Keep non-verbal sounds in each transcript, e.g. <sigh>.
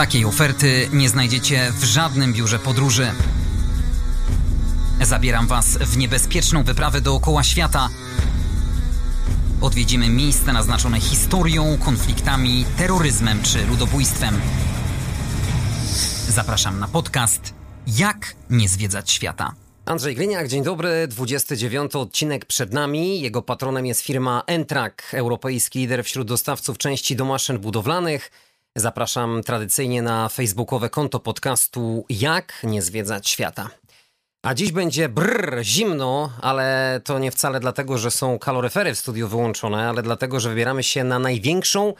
Takiej oferty nie znajdziecie w żadnym biurze podróży. Zabieram Was w niebezpieczną wyprawę dookoła świata. Odwiedzimy miejsca naznaczone historią, konfliktami, terroryzmem czy ludobójstwem. Zapraszam na podcast Jak nie zwiedzać świata. Andrzej Gliniak, dzień dobry. 29 odcinek przed nami. Jego patronem jest firma Entrak, europejski lider wśród dostawców części do maszyn budowlanych. Zapraszam tradycyjnie na facebookowe konto podcastu Jak nie zwiedzać świata. A dziś będzie brrr, zimno, ale to nie wcale dlatego, że są kaloryfery w studiu wyłączone, ale dlatego, że wybieramy się na największą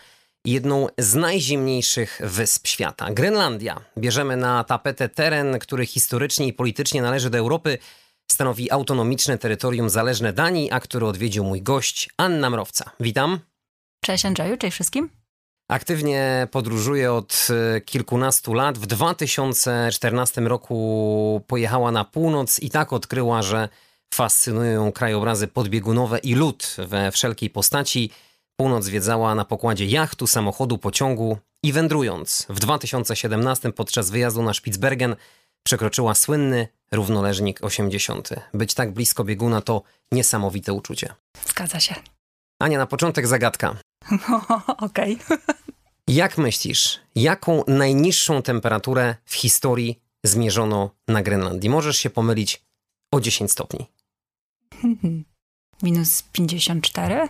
jedną z najzimniejszych wysp świata Grenlandia. Bierzemy na tapetę teren, który historycznie i politycznie należy do Europy, stanowi autonomiczne terytorium zależne Danii, a który odwiedził mój gość Anna Mrowca. Witam. Cześć Andrzeju, cześć wszystkim. Aktywnie podróżuje od e, kilkunastu lat. W 2014 roku pojechała na północ i tak odkryła, że fascynują krajobrazy podbiegunowe i lód we wszelkiej postaci. Północ zwiedzała na pokładzie jachtu, samochodu, pociągu i wędrując w 2017 podczas wyjazdu na Spitsbergen przekroczyła słynny równoleżnik 80. Być tak blisko bieguna to niesamowite uczucie. Zgadza się. Ania, na początek zagadka. <laughs> Okej. <laughs> Jak myślisz, jaką najniższą temperaturę w historii zmierzono na Grenlandii? Możesz się pomylić o 10 stopni. <laughs> Minus 54?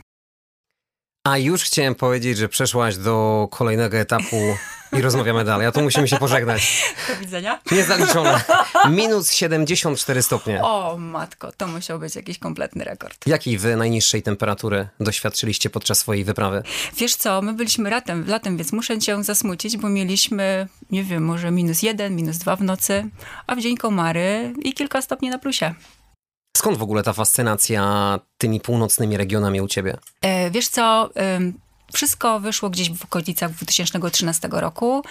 A już chciałem powiedzieć, że przeszłaś do kolejnego etapu <laughs> i rozmawiamy dalej. A to musimy się pożegnać. Do widzenia. Niezaliczone. <laughs> Minus 74 stopnie. O matko, to musiał być jakiś kompletny rekord. Jakiej wy najniższej temperatury doświadczyliście podczas swojej wyprawy? Wiesz co, my byliśmy latem, latem, więc muszę cię zasmucić, bo mieliśmy, nie wiem, może minus jeden, minus dwa w nocy, a w dzień komary i kilka stopni na plusie. Skąd w ogóle ta fascynacja tymi północnymi regionami u ciebie? E, wiesz co, wszystko wyszło gdzieś w okolicach 2013 roku.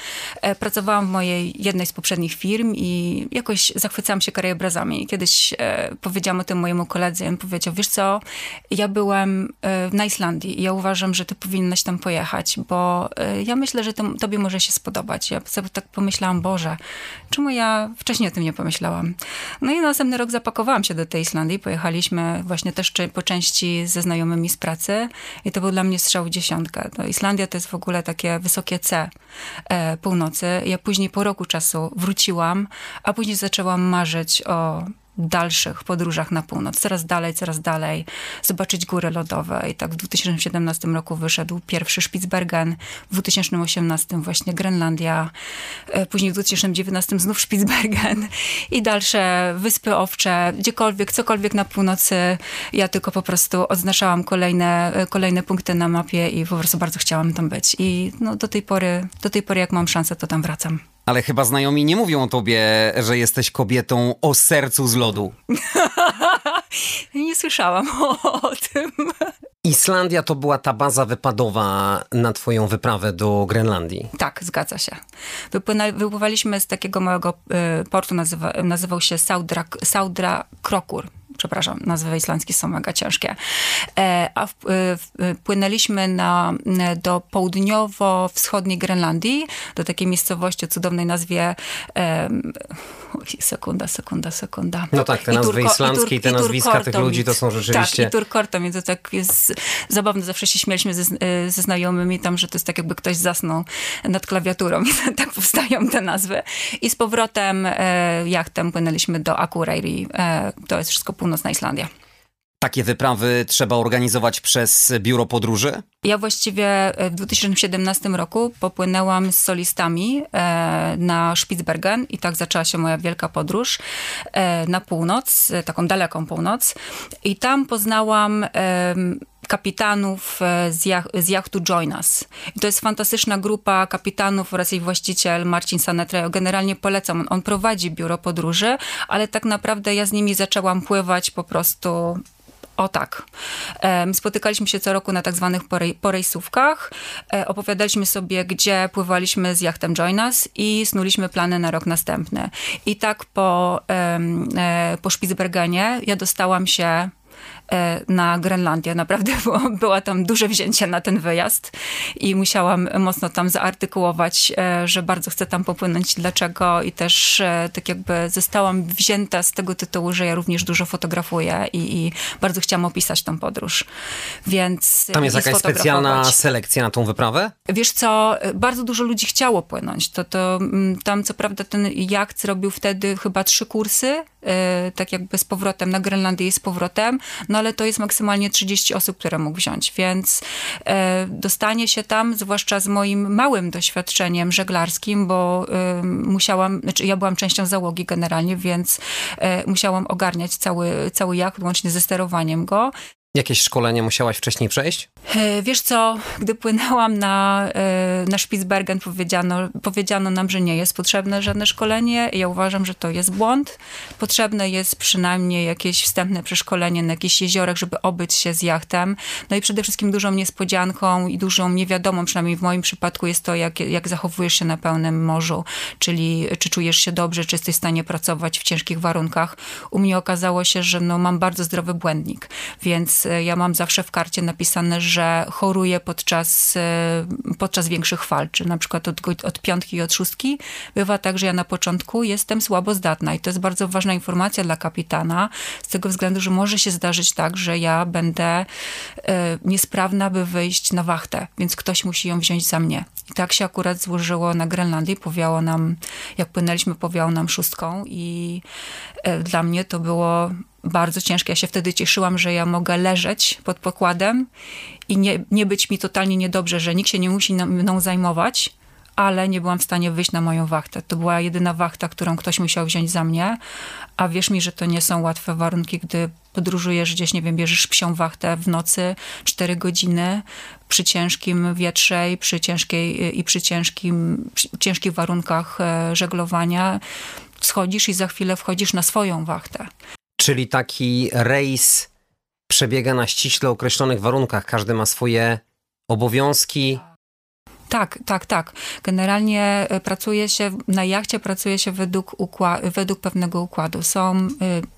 E, Pracowałam w mojej jednej z poprzednich firm i jakoś zachwycałam się krajobrazami. Kiedyś e, powiedziałam o tym mojemu koledze on powiedział, wiesz co, ja byłem e, na Islandii i ja uważam, że ty powinnaś tam pojechać, bo ja myślę, że to, tobie może się spodobać. Ja sobie tak pomyślałam, Boże, czemu ja wcześniej o tym nie pomyślałam? No i następny rok zapakowałam się do tej Islandii. Pojechaliśmy właśnie też po części ze znajomymi z pracy i to był dla mnie strzał w dziesiątkę. To Islandia to jest w ogóle takie wysokie C e, północy. Ja później po roku czasu wróciłam, a później zaczęłam marzyć o dalszych podróżach na północ, coraz dalej, coraz dalej, zobaczyć góry lodowe. I tak w 2017 roku wyszedł pierwszy Spitsbergen, w 2018 właśnie Grenlandia, e, później w 2019 znów Spitsbergen i dalsze Wyspy Owcze, gdziekolwiek, cokolwiek na północy. Ja tylko po prostu odznaczałam kolejne, e, kolejne punkty na mapie i po prostu bardzo chciałam tam być. I no, do tej pory, do tej pory jak mam szansę, to tam wracam. Ale chyba znajomi nie mówią o tobie, że jesteś kobietą o sercu z lodu. <laughs> Nie słyszałam o, <laughs> o tym. Islandia to była ta baza wypadowa na twoją wyprawę do Grenlandii. Tak, zgadza się. Wypływaliśmy z takiego małego y, portu, nazywa, nazywał się Saudra, Saudra Krokur. Przepraszam, nazwy islandzkie są mega ciężkie. E, a w, y, płynęliśmy na, do południowo-wschodniej Grenlandii, do takiej miejscowości o cudownej nazwie. Sekunda, sekunda, sekunda. No tak, te nazwy islandzkie i te Tur- nazwiska tych ludzi to są rzeczywiście- Tak, i więc to tak jest zabawne. Zawsze się śmieliśmy ze, y, ze znajomymi tam, że to jest tak jakby ktoś zasnął nad klawiaturą i <laughs> tak powstają te nazwy. I z powrotem e, jachtem płynęliśmy do Akureyri. E, to jest wszystko północna Islandia. Takie wyprawy trzeba organizować przez biuro podróży? Ja właściwie w 2017 roku popłynęłam z solistami e, na Spitsbergen i tak zaczęła się moja wielka podróż e, na północ, e, taką daleką północ. I tam poznałam kapitanów e, z, jach, z jachtu Join Us. I to jest fantastyczna grupa kapitanów oraz jej właściciel Marcin Sanetre. Generalnie polecam. On, on prowadzi biuro podróży, ale tak naprawdę ja z nimi zaczęłam pływać po prostu o tak. Spotykaliśmy się co roku na tak zwanych porej- porejsówkach. E, Opowiadaliśmy sobie, gdzie pływaliśmy z jachtem Join Us i snuliśmy plany na rok następny. I tak po, e, po Spitsbergenie ja dostałam się na Grenlandię. Naprawdę było, <laughs> była tam duże wzięcie na ten wyjazd i musiałam mocno tam zaartykułować, że bardzo chcę tam popłynąć, dlaczego i też tak jakby zostałam wzięta z tego tytułu, że ja również dużo fotografuję i, i bardzo chciałam opisać tą podróż. Więc tam jest jakaś specjalna selekcja na tą wyprawę? Wiesz co, bardzo dużo ludzi chciało płynąć. To, to mm, tam co prawda ten jacht zrobił wtedy chyba trzy kursy, e, tak jakby z powrotem na Grenlandię i z powrotem, no ale to jest maksymalnie 30 osób, które mógł wziąć, więc e, dostanie się tam, zwłaszcza z moim małym doświadczeniem żeglarskim, bo e, musiałam, znaczy ja byłam częścią załogi generalnie, więc musiałam ogarniać cały, cały jacht, łącznie ze sterowaniem go. Jakieś szkolenie musiałaś wcześniej przejść? E, wiesz co, gdy płynęłam na, e, na Spitsbergen, powiedziano, powiedziano nam, że nie jest potrzebne żadne szkolenie. Ja uważam, że to jest błąd. Potrzebne jest przynajmniej jakieś wstępne przeszkolenie na jakichś jeziorach, żeby obyć się z jachtem. No i przede wszystkim dużą niespodzianką i dużą niewiadomą, przynajmniej w moim przypadku, jest to, jak, jak zachowujesz się na pełnym morzu, czyli czy czujesz się dobrze, czy jesteś w stanie pracować w ciężkich warunkach. U mnie okazało się, że no, mam bardzo zdrowy błędnik, więc e, ja mam zawsze w karcie napisane, że choruję podczas, e, podczas większych fal, czy na przykład od, od piątki i od szóstki. Bywa tak, że ja na początku jestem słabo zdatna i to jest bardzo ważna informacja dla kapitana, z tego względu, że może się zdarzyć tak, że ja będę e, niesprawna, by wyjść na wachtę, więc ktoś musi ją wziąć za mnie. I tak się akurat złożyło na Grenlandii, powiało nam, jak płynęliśmy, powiało nam szóstką i dla mnie to było bardzo ciężkie. Ja się wtedy cieszyłam, że ja mogę leżeć pod pokładem i nie, nie być mi totalnie niedobrze, że nikt się nie musi mną zajmować, ale nie byłam w stanie wyjść na moją wachtę. To była jedyna wachta, którą ktoś musiał wziąć za mnie, a wierz mi, że to nie są łatwe warunki, gdy podróżujesz gdzieś, nie wiem, bierzesz psią wachtę w nocy, 4 godziny, przy ciężkim wietrze i przy ciężkiej, i przy ciężkim, przy ciężkich warunkach e, żeglowania schodzisz i za chwilę wchodzisz na swoją wachtę. Czyli taki rejs przebiega na ściśle określonych warunkach. Każdy ma swoje obowiązki, tak, tak, tak. Generalnie e, pracuje się, na jachcie pracuje się według, według pewnego układu. Są, e,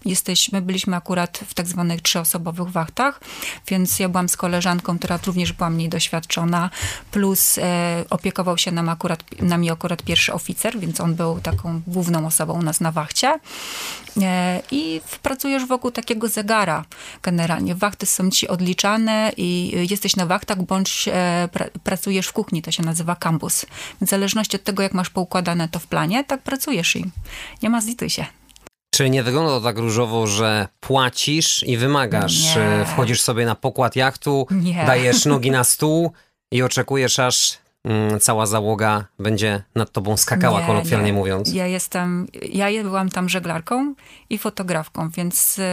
jesteśmy, byliśmy akurat w tak zwanych trzyosobowych wachtach, więc ja byłam z koleżanką, która również była mniej doświadczona, plus e, opiekował się nam akurat, nami akurat pierwszy oficer, więc on był taką główną osobą u nas na wachcie. I pracujesz wokół takiego zegara generalnie. Wachty są ci odliczane i jesteś na wachtach, bądź pracujesz w kuchni, to się się nazywa kampus. Więc w zależności od tego, jak masz poukładane to w planie, tak pracujesz i nie ma zlituj się. Czy nie wygląda to tak różowo, że płacisz i wymagasz? Nie. Wchodzisz sobie na pokład jachtu, nie. dajesz nogi na <laughs> stół i oczekujesz, aż cała załoga będzie nad tobą skakała, nie, kolokwialnie nie. mówiąc. Ja jestem, ja byłam tam żeglarką i fotografką, więc y,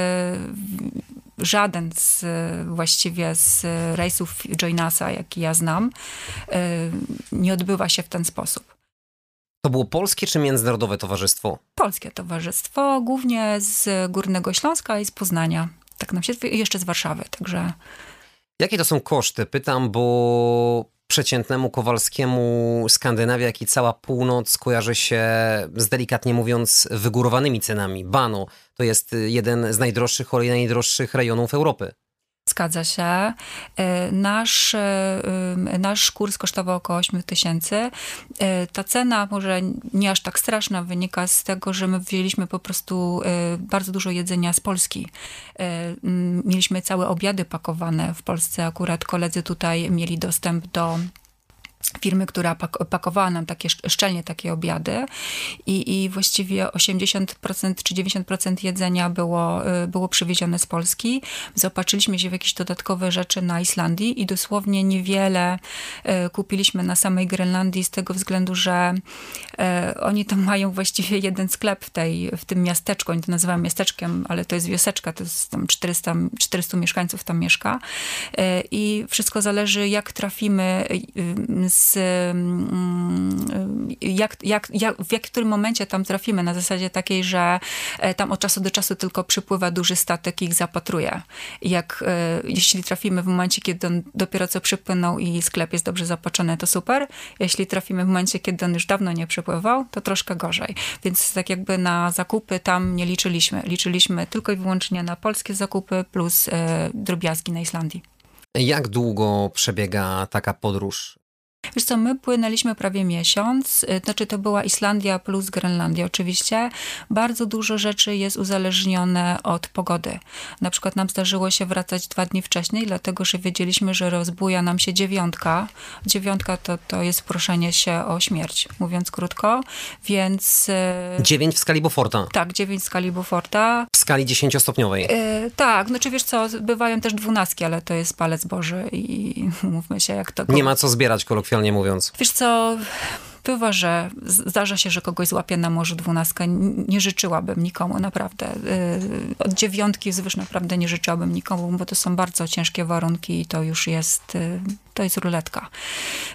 żaden z właściwie z rejsów Joinasa, jaki ja znam, e, nie odbywa się w ten sposób. To było polskie czy międzynarodowe towarzystwo? Polskie towarzystwo, głównie z Górnego Śląska i z Poznania. Tak nam się, jeszcze z Warszawy, także... Jakie to są koszty? Pytam, bo przeciętnemu Kowalskiemu Skandynawia, jak i cała północ kojarzy się z delikatnie mówiąc wygórowanymi cenami. Bano to jest jeden z najdroższych, o najdroższych rejonów Europy. Zgadza się. E, nasz, e, nasz kurs kosztował około 8 tysięcy. E, ta cena może nie aż tak straszna wynika z tego, że my wzięliśmy po prostu bardzo dużo jedzenia z Polski. Mieliśmy całe obiady pakowane w Polsce. Akurat koledzy tutaj mieli dostęp do firmy, która pakowała nam takie szczelnie takie obiady i, i właściwie 80% czy 90% jedzenia było, y, było przywiezione z Polski. Zaopatrzyliśmy się w jakieś dodatkowe rzeczy na Islandii i dosłownie niewiele y, kupiliśmy na samej Grenlandii z tego względu, że y, oni tam mają właściwie jeden sklep w, tej, w tym miasteczku. Oni to nazywają miasteczkiem, ale to jest wioseczka, to jest tam 400, 400 mieszkańców tam mieszka i wszystko zależy jak trafimy z mm, jak, jak, jak, w którym momencie tam trafimy, na zasadzie takiej, że e, tam od czasu do czasu tylko przypływa duży statek i ich zapatruje. Jak, e, jeśli trafimy w momencie, kiedy on dopiero co przypłynął i sklep jest dobrze zapatrzony, to super. Jeśli trafimy w momencie, kiedy on już dawno nie przypływał, to troszkę gorzej. Więc tak jakby na zakupy tam nie liczyliśmy. Liczyliśmy tylko i wyłącznie na polskie zakupy plus e, drobiazgi na Islandii. Jak długo przebiega taka podróż? Wiesz co, my płynęliśmy prawie miesiąc, y, znaczy to była Islandia plus Grenlandia oczywiście. Bardzo dużo rzeczy jest uzależnione od pogody. Na przykład nam zdarzyło się wracać dwa dni wcześniej, dlatego że wiedzieliśmy, że rozbuja nam się dziewiątka. Dziewiątka to, to jest proszenie się o śmierć, mówiąc krótko, więc... Y, dziewięć w skali Beauforta. Tak, dziewięć w skali Beauforta. W skali dziesięciostopniowej. Yy, tak, znaczy wiesz co, bywają też dwunastki, ale to jest palec Boży i <laughs> mówmy się jak to... Nie ma co zbierać kolokwialnie kolokwialnie mówiąc? Wiesz co, bywa, że zdarza się, że kogoś złapie na morzu dwunastkę. Nie życzyłabym nikomu, naprawdę. Y, od dziewiątki wzwyż naprawdę nie życzyłabym nikomu, bo to są bardzo ciężkie warunki i to już jest y, to jest ruletka.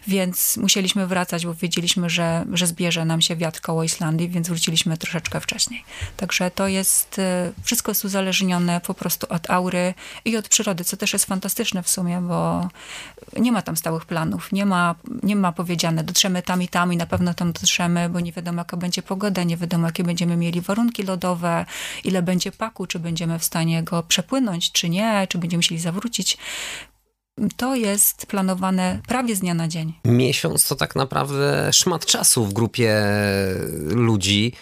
Więc musieliśmy wracać, bo wiedzieliśmy, że, że zbierze nam się wiatr koło Islandii, więc wróciliśmy troszeczkę wcześniej. Także to jest, e, wszystko jest uzależnione po prostu od aury i od przyrody, co też jest fantastyczne w sumie, bo nie ma tam stałych planów, nie ma, nie ma powiedziane, dotrzemy tam i tam i na pewno tam dotrzemy, bo nie wiadomo jaka będzie pogoda, nie wiadomo jakie będziemy mieli warunki lodowe, ile będzie paku, czy będziemy w stanie go przepłynąć, czy nie, czy będziemy musieli zawrócić to jest planowane prawie z dnia na dzień. Miesiąc to tak naprawdę szmat czasu w grupie ludzi,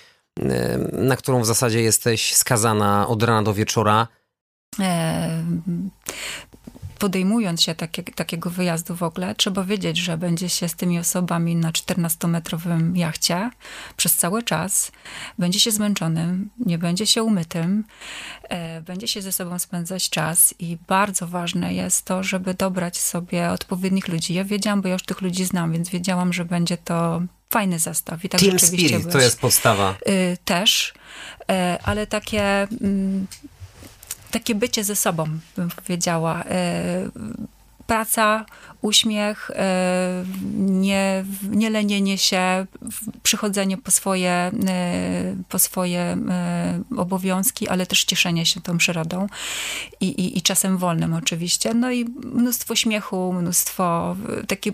na którą w zasadzie jesteś skazana od rana do wieczora. E, podejmując się takie, takiego wyjazdu w ogóle, trzeba wiedzieć, że będzie się z tymi osobami na 14-metrowym jachcie przez cały czas, będzie się zmęczonym, nie będzie się umytym, e, będzie się ze sobą spędzać czas i bardzo ważne jest to, żeby dobrać sobie odpowiednich ludzi. Ja wiedziałam, bo ja już tych ludzi znam, więc wiedziałam, że będzie to fajny zestaw. I tak Team Spirit to jest podstawa. Y, też, e, ale takie mm, takie bycie ze sobą, bym powiedziała. E, praca, uśmiech, e, nie, nie lenienie się, przychodzenie po swoje, e, po swoje e, obowiązki, ale też cieszenie się tą przyrodą i, i, i czasem wolnym oczywiście. No i mnóstwo śmiechu, mnóstwo takie,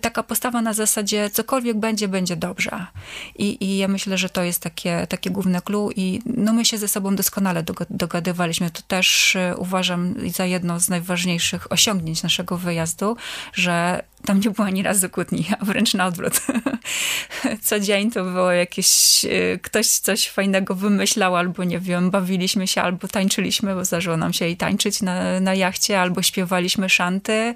taka postawa na zasadzie cokolwiek będzie, będzie dobrze. I, i ja myślę, że to jest takie, takie główne clue i no my się ze sobą doskonale dogadywaliśmy. To też uważam za jedno z najważniejszych osiągnięć naszego wyjazdu, że tam nie było ani razu kłótni, a wręcz na odwrót. <laughs> Co dzień to było jakieś, y, ktoś coś fajnego wymyślał, albo nie wiem, bawiliśmy się, albo tańczyliśmy, bo zdarzyło nam się i tańczyć na, na jachcie, albo śpiewaliśmy szanty,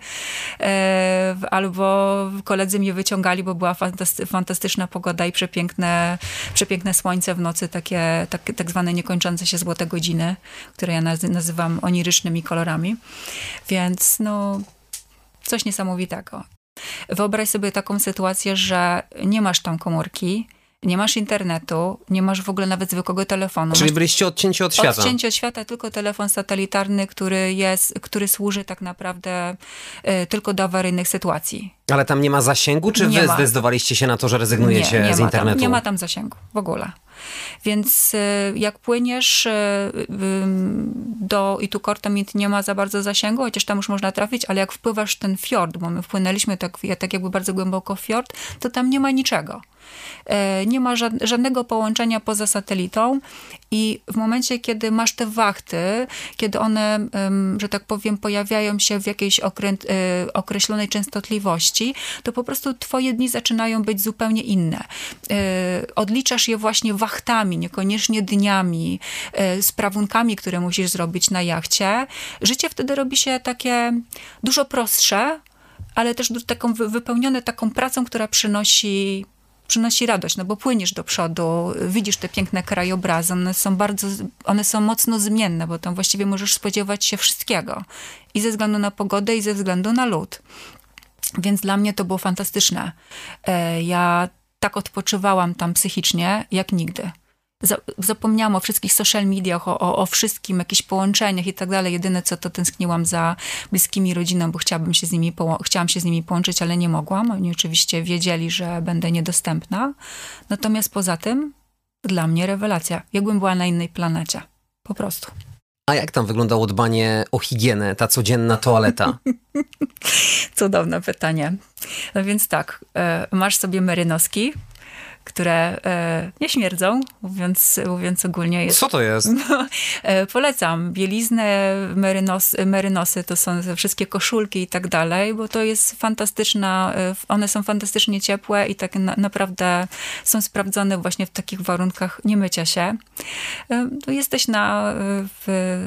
e, albo koledzy mnie wyciągali, bo była fantasty fantastyczna pogoda i przepiękne, przepiękne słońce w nocy, takie, takie tak zwane niekończące się złote godziny, które ja nazywam onirycznymi kolorami. Więc no, coś niesamowitego. Wyobraź sobie taką sytuację, że nie masz tam komórki, nie masz internetu, nie masz w ogóle nawet zwykłego telefonu. Czyli byliście odcięci od świata. Odcięci od świata, tylko telefon satelitarny, który jest, który służy tak naprawdę y, tylko do awaryjnych sytuacji. Ale tam nie ma zasięgu, czy nie wy ma. zdecydowaliście się na to, że rezygnujecie nie, nie z internetu? Tam, nie ma tam zasięgu w ogóle. Więc y, jak płyniesz y, do Itukortamit nie ma za bardzo zasięgu, chociaż tam już można trafić, ale jak wpływasz w ten fiord, bo my wpłynęliśmy tak, tak jakby bardzo głęboko w fiord, to tam nie ma niczego. E, nie ma żadnego połączenia poza satelitą i w momencie, kiedy masz te wachty, kiedy one, że tak powiem, pojawiają się w jakiejś e, określonej częstotliwości, to po prostu twoje dni zaczynają być zupełnie inne. E, odliczasz je właśnie wachtami, niekoniecznie dniami, sprawunkami, które musisz zrobić na jachcie. Życie wtedy robi się takie dużo prostsze, ale też taką wypełnione taką pracą, która przynosi przynosi radość, no bo płyniesz do przodu, widzisz te piękne krajobrazy, one są bardzo, one są mocno zmienne, bo tam właściwie możesz spodziewać się wszystkiego. I ze względu na pogodę, i ze względu na lód. Więc dla mnie to było fantastyczne. E, ja tak odpoczywałam tam psychicznie, jak nigdy. zapomniałam o wszystkich social mediach, o, o, o wszystkim, jakichś połączeniach i tak dalej. Jedyne co to tęskniłam za bliskimi rodziną, bo chciałabym się z nimi chciałam się z nimi połączyć, ale nie mogłam. Oni oczywiście wiedzieli, że będę niedostępna. Natomiast poza tym dla mnie rewelacja. Jakbym była na innej planecie. Po prostu. A jak tam wyglądało dbanie o higienę, ta codzienna toaleta? <laughs> Cudowne pytanie. No więc tak, e, masz sobie merynoski, które e, nie śmierdzą, mówiąc, mówiąc ogólnie. Jest, Co to jest? <laughs> e, polecam. Bieliznę, merynos, merynosy, to są wszystkie koszulki i tak dalej, bo to jest fantastyczna, e, one są fantastycznie ciepłe i tak na, naprawdę są sprawdzone właśnie w takich warunkach nie mycia się. E, jesteś na, w,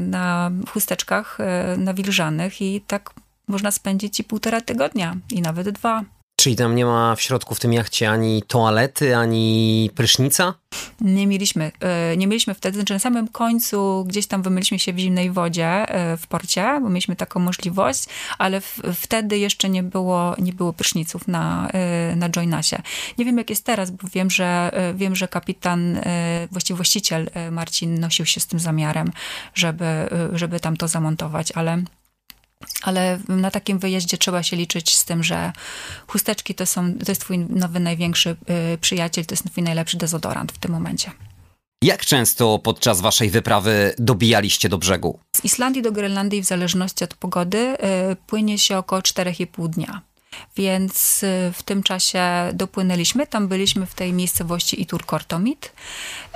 na chusteczkach e, nawilżanych i tak można spędzić i półtora tygodnia i nawet dwa. Czyli tam nie ma w środku w tym jachcie ani toalety, ani prysznica? Nie mieliśmy. E, nie mieliśmy wtedy, znaczy na samym końcu gdzieś tam wymyliśmy się w zimnej wodzie e, w porcie, bo mieliśmy taką możliwość, ale w, wtedy jeszcze nie było, nie było pryszniców na, e, na Joinasie. Nie wiem jak jest teraz, bo wiem, że wiem, że kapitan, właściwie właściciel Marcin nosił się z tym zamiarem, żeby, żeby tam to zamontować, ale ale na takim wyjeździe trzeba się liczyć z tym, że chusteczki to, są, to jest twój nowy największy y, przyjaciel, to jest twój najlepszy dezodorant w tym momencie. Jak często podczas waszej wyprawy dobijaliście do brzegu? Z Islandii do Grenlandii w zależności od pogody y, płynie się około 4,5 dnia. Więc y, w tym czasie dopłynęliśmy. Tam byliśmy w tej miejscowości Itur Kortomit.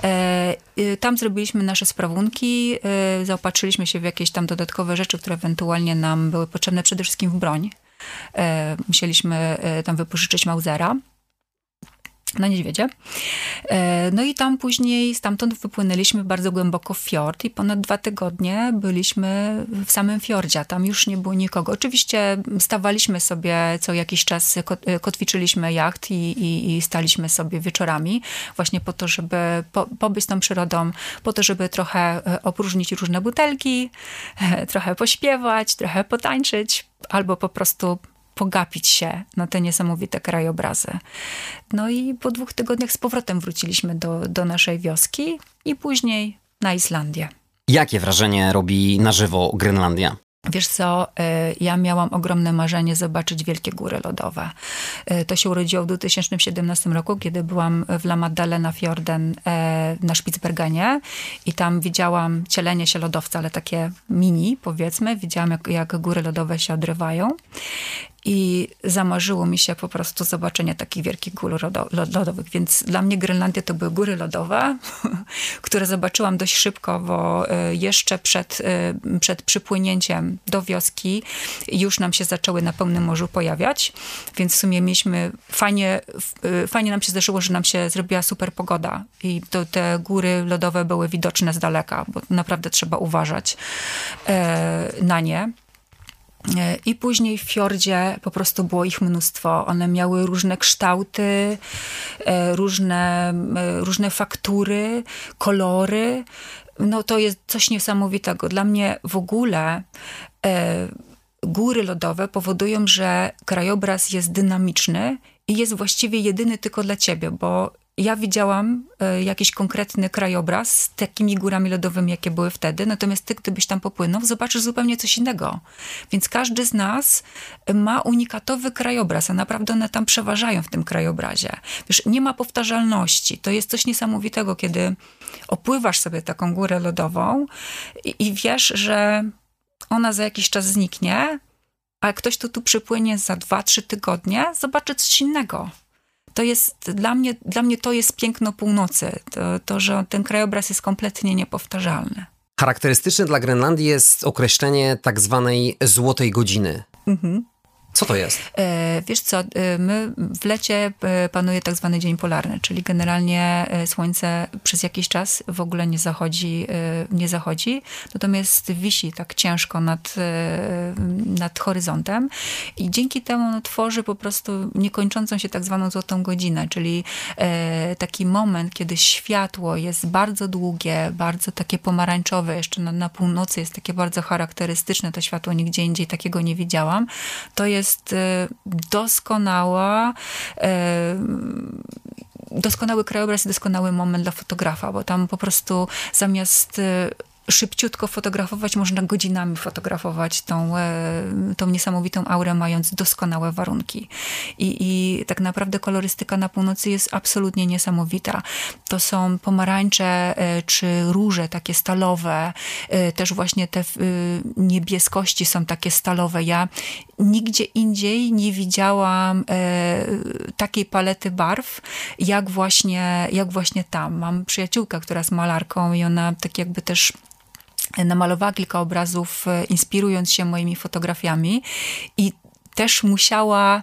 E, y, tam zrobiliśmy nasze sprawunki, y, zaopatrzyliśmy się w jakieś tam dodatkowe rzeczy, które ewentualnie nam były potrzebne, przede wszystkim w broń. E, musieliśmy tam wypożyczyć Mausera na niedźwiedzie. E, no i tam później stamtąd wypłynęliśmy bardzo głęboko w fiord i ponad dwa tygodnie byliśmy w samym fiordzie. Tam już nie było nikogo. Oczywiście stawaliśmy sobie co jakiś czas, kotwiczyliśmy jacht i, i, i staliśmy sobie wieczorami właśnie po to, żeby po, pobyć tą przyrodą, po to, żeby trochę e, opróżnić różne butelki, e, trochę pośpiewać, trochę potańczyć albo po prostu pogapić się na te niesamowite krajobrazy. No i po dwóch tygodniach z powrotem wróciliśmy do, do naszej wioski i później na Islandię. Jakie wrażenie robi na żywo Grenlandia? Wiesz co, y, ja miałam ogromne marzenie zobaczyć wielkie góry lodowe. Y, to się urodziło w 2017 roku, kiedy byłam w La Maddalena Fjorden y, na Spitsbergenie i tam widziałam cielenie się lodowca, ale takie mini powiedzmy. Widziałam jak, jak góry lodowe się odrywają i zamarzyło mi się po prostu zobaczenie takich wielkich gór lodowych. Więc dla mnie Grenlandia to były góry lodowe, <laughs> które zobaczyłam dość szybko, bo e, jeszcze przed, e, przed przypłynięciem do wioski już nam się zaczęły na pełnym morzu pojawiać. Więc w sumie mieliśmy fajnie, e, fajnie nam się zdarzyło, że nam się zrobiła super pogoda i to, te góry lodowe były widoczne z daleka, bo naprawdę trzeba uważać na nie. I później w fiordzie po prostu było ich mnóstwo. One miały różne kształty, e, różne, różne faktury, kolory. No to jest coś niesamowitego. Dla mnie w ogóle e, góry lodowe powodują, że krajobraz jest dynamiczny i jest właściwie jedyny tylko dla ciebie, bo ja widziałam e, jakiś konkretny krajobraz z takimi górami lodowymi, jakie były wtedy, natomiast ty, gdybyś tam popłynął, zobaczysz zupełnie coś innego. Więc każdy z nas ma unikatowy krajobraz, a naprawdę one tam przeważają w tym krajobrazie. Wiesz, nie ma powtarzalności. To jest coś niesamowitego, kiedy opływasz sobie taką górę lodową i, i wiesz, że ona za jakiś czas zniknie, a ktoś, kto tu przypłynie za dwa, trzy tygodnie, zobaczy coś innego to jest dla mnie, dla mnie to jest piękno północy. To, to, że ten krajobraz jest kompletnie niepowtarzalny. Charakterystyczne dla Grenlandii jest określenie tak zwanej złotej godziny. Mhm. Co to jest? E, wiesz co, e, my w lecie e, panuje tak zwany dzień polarny, czyli generalnie słońce przez jakiś czas w ogóle nie zachodzi, nie zachodzi, natomiast wisi tak ciężko nad, nad horyzontem i dzięki temu no, tworzy po prostu niekończącą się tak zwaną złotą godzinę, czyli taki moment, kiedy światło jest bardzo długie, bardzo takie pomarańczowe, jeszcze na, na północy jest takie bardzo charakterystyczne, to światło nigdzie indziej takiego nie widziałam, to jest jest e, doskonała, e, doskonały krajobraz i doskonały moment dla fotografa, bo tam po prostu zamiast szybciutko fotografować, można godzinami fotografować tą, tą niesamowitą aurę, mając doskonałe warunki. I, I tak naprawdę kolorystyka na północy jest absolutnie niesamowita. To są pomarańcze czy róże takie stalowe, też właśnie te niebieskości są takie stalowe. Ja nigdzie indziej nie widziałam takiej palety barw, jak właśnie, jak właśnie tam. Mam przyjaciółkę, która jest malarką i ona tak jakby też namalowała kilka obrazów, e, inspirując się moimi fotografiami i też musiała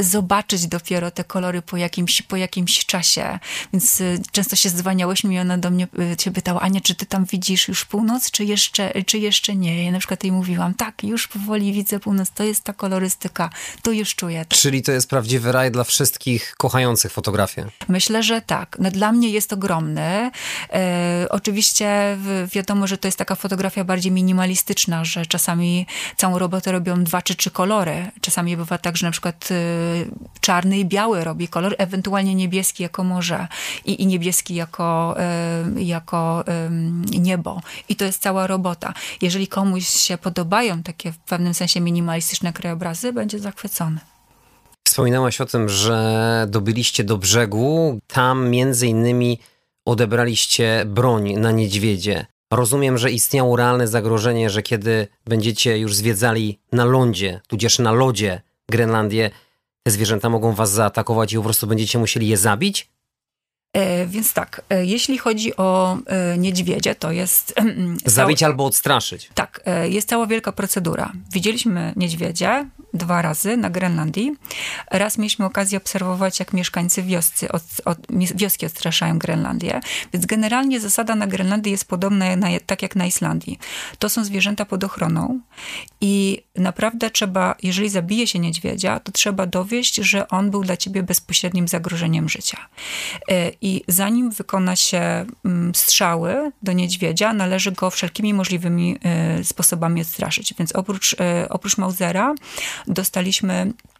zobaczyć dopiero te kolory po jakimś, po jakimś czasie. Więc y, często się zwaniałyśmy i ona do mnie y, się pytała, Ania, czy ty tam widzisz już północ, czy jeszcze, czy jeszcze nie? Ja na przykład jej mówiłam, tak, już powoli widzę północ, to jest ta kolorystyka, to już czuję. Czyli to jest prawdziwy raj dla wszystkich kochających fotografię? Myślę, że tak. No, dla mnie jest ogromny. E, oczywiście wiadomo, że to jest taka fotografia bardziej minimalistyczna, że czasami całą robotę robią dwa czy trzy kolory. Czasami bywa tak, że na przykład y, czarny i biały robi kolor, ewentualnie niebieski jako morze i, i niebieski jako, jako niebo. I to jest cała robota. Jeżeli komuś się podobają takie w pewnym sensie minimalistyczne krajobrazy, będzie zachwycony. Wspominałaś o tym, że dobyliście do brzegu. Tam między innymi odebraliście broń na niedźwiedzie. Rozumiem, że istniało realne zagrożenie, że kiedy będziecie już zwiedzali na lądzie, tudzież na lodzie Grenlandię, te zwierzęta mogą was zaatakować i po prostu będziecie musieli je zabić? E, więc tak, e, jeśli chodzi o e, niedźwiedzie, to jest. <clears throat> Zabić albo odstraszyć. Tak, jest cała wielka procedura. Widzieliśmy niedźwiedzie dwa razy na Grenlandii. Raz mieliśmy okazję obserwować, jak mieszkańcy wioscy od, od, wioski odstraszają Grenlandię. Więc generalnie zasada na Grenlandii jest podobna na, tak jak na Islandii. To są zwierzęta pod ochroną i naprawdę trzeba, jeżeli zabije się niedźwiedzia, to trzeba dowieść, że on był dla ciebie bezpośrednim zagrożeniem życia. I zanim wykona się mm, strzały do niedźwiedzia, należy go wszelkimi możliwymi sposobami odstraszyć. Więc oprócz, oprócz Mausera dostaliśmy e,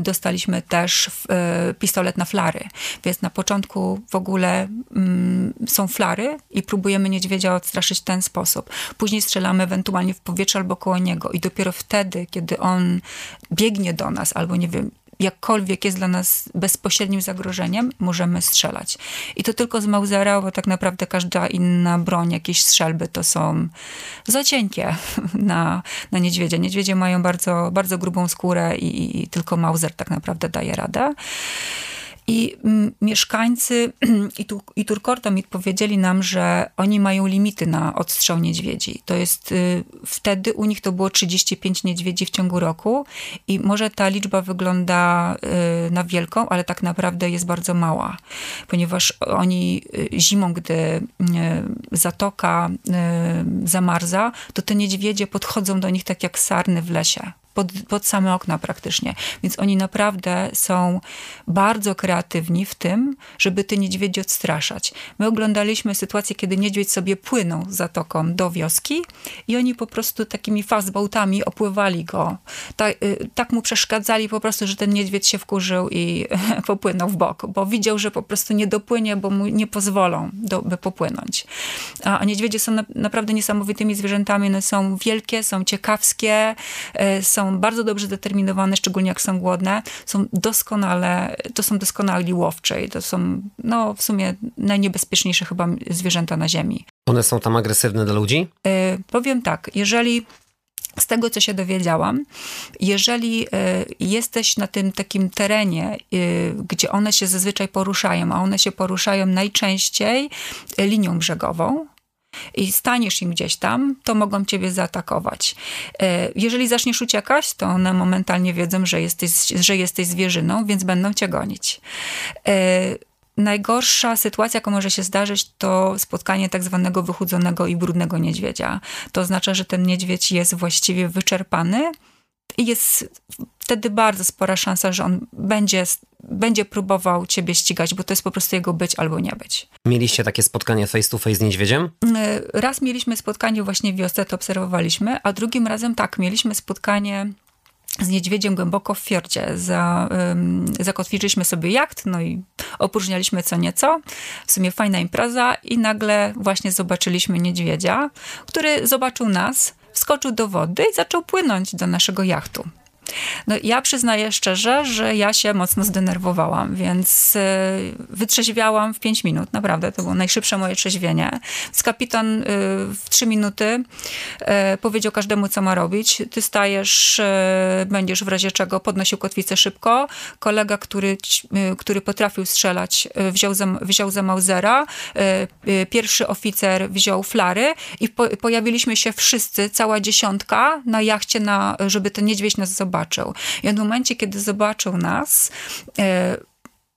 dostaliśmy też e, pistolet na flary. Więc na początku w ogóle mm, są flary i próbujemy niedźwiedzia odstraszyć w ten sposób. Później strzelamy ewentualnie w powietrze albo koło niego i dopiero wtedy, kiedy on biegnie do nas albo nie wiem, jakkolwiek jest dla nas bezpośrednim zagrożeniem, możemy strzelać. I to tylko z Mausera, bo tak naprawdę każda inna broń, jakieś strzelby to są za cienkie <laughs> na, na niedźwiedzie. Niedźwiedzie mają bardzo, bardzo grubą skórę i, i tylko Mauser tak naprawdę daje radę. I mm, mieszkańcy <clears throat> i, tu, powiedzieli nam, że oni mają limity na odstrzał niedźwiedzi. To jest y, wtedy u nich to było 35 niedźwiedzi w ciągu roku i może ta liczba wygląda y, na wielką, ale tak naprawdę jest bardzo mała, ponieważ oni y, zimą, gdy zatoka zamarza, to te niedźwiedzie podchodzą do nich tak jak sarny w lesie pod, pod same okna praktycznie. Więc oni naprawdę są bardzo kreatywni w tym, żeby te niedźwiedzie odstraszać. My oglądaliśmy sytuację, kiedy niedźwiedź sobie płynął zatoką do wioski i oni po prostu takimi fastboatami opływali go. Tak, tak mu przeszkadzali po prostu, że ten niedźwiedź się wkurzył i <laughs> popłynął w bok, bo widział, że po prostu nie dopłynie, bo mu nie pozwolą, do, by popłynąć. A, a niedźwiedzie są na, naprawdę niesamowitymi zwierzętami. One są wielkie, są ciekawskie, e, są są bardzo dobrze zdeterminowane, szczególnie jak są głodne, są doskonale, to są doskonali łowcze i to są no, w sumie najniebezpieczniejsze chyba zwierzęta na ziemi. One są tam agresywne dla ludzi? Yy, powiem tak, jeżeli z tego, co się dowiedziałam, jeżeli y, jesteś na tym takim terenie, y, gdzie one się zazwyczaj poruszają, a one się poruszają najczęściej linią brzegową, i staniesz im gdzieś tam, to mogą ciebie zaatakować. E, jeżeli zaczniesz uciekać, to one momentalnie wiedzą, że jesteś, że jesteś zwierzyną, więc będą cię gonić. E, najgorsza sytuacja, jaka może się zdarzyć, to spotkanie tak zwanego wychudzonego i brudnego niedźwiedzia. To oznacza, że ten niedźwiedź jest właściwie wyczerpany i jest wtedy bardzo spora szansa, że on będzie, będzie próbował ciebie ścigać, bo to jest po prostu jego być albo nie być. Mieliście takie spotkanie face to face z niedźwiedziem? E, raz mieliśmy spotkanie właśnie w wiosce, to obserwowaliśmy, a drugim razem tak, mieliśmy spotkanie z niedźwiedziem głęboko w fiordzie. Za, um, zakotwiczyliśmy sobie jacht, no i opróżnialiśmy co nieco. W sumie fajna impreza i nagle właśnie zobaczyliśmy niedźwiedzia, który zobaczył nas, wskoczył do wody i zaczął płynąć do naszego jachtu. No, ja przyznaję szczerze, że ja się mocno zdenerwowałam, więc e, wytrzeźwiałam w 5 minut, naprawdę, to było najszybsze moje trzeźwienie. Więc kapitan e, w 3 minuty e, powiedział każdemu, co ma robić. Ty stajesz, będziesz w razie czego podnosił kotwicę szybko. Kolega, który, który potrafił strzelać, wziął za, wziął za Mausera. Pierwszy oficer wziął flary i po, pojawiliśmy się wszyscy, cała dziesiątka na jachcie, na, żeby ten niedźwiedź nas zobaczył zobaczył. I w momencie, kiedy zobaczył nas, e,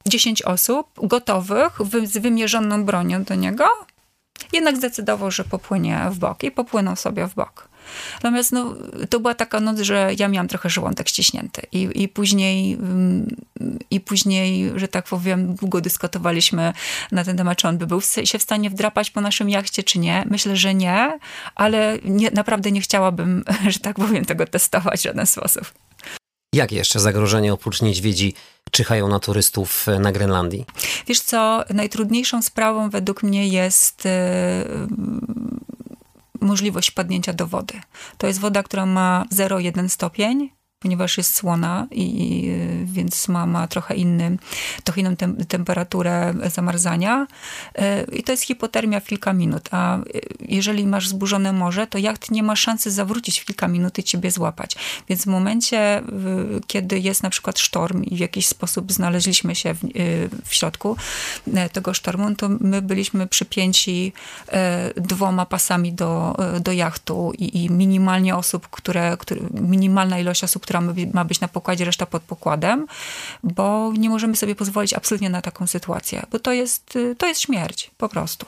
10 osób gotowych z wymierzoną bronią do niego, jednak zdecydował, że popłynie w bok i popłynął sobie w bok. Natomiast no, to była taka noc, że ja miałam trochę żołądek ściśnięty. I, i, później, mm, I później, że tak powiem, długo dyskutowaliśmy na ten temat, czy on by był się w stanie wdrapać po naszym jachcie, czy nie. Myślę, że nie, ale nie, naprawdę nie chciałabym, <laughs> że tak powiem, tego testować w żaden sposób. Jakie jeszcze zagrożenia oprócz niedźwiedzi czyhają na turystów e, na Grenlandii? Wiesz co, najtrudniejszą sprawą według mnie jest e, możliwość padnięcia do wody. To jest woda, która ma 0,1 stopień ponieważ jest słona i, więc ma, ma trochę inny, trochę inną tem, temperaturę zamarzania e, i to jest hipotermia w kilka minut, a jeżeli masz zburzone morze, to jacht nie ma szansy zawrócić w kilka minut i ciebie złapać. Więc w momencie, kiedy jest na przykład sztorm i w jakiś sposób znaleźliśmy się w, w środku tego sztormu, to my byliśmy przypięci dwoma pasami do, do jachtu i, i minimalnie osób, które, które, minimalna ilość osób, która ma być na pokładzie, reszta pod pokładem, bo nie możemy sobie pozwolić absolutnie na taką sytuację, bo to jest, y, to jest śmierć, po prostu.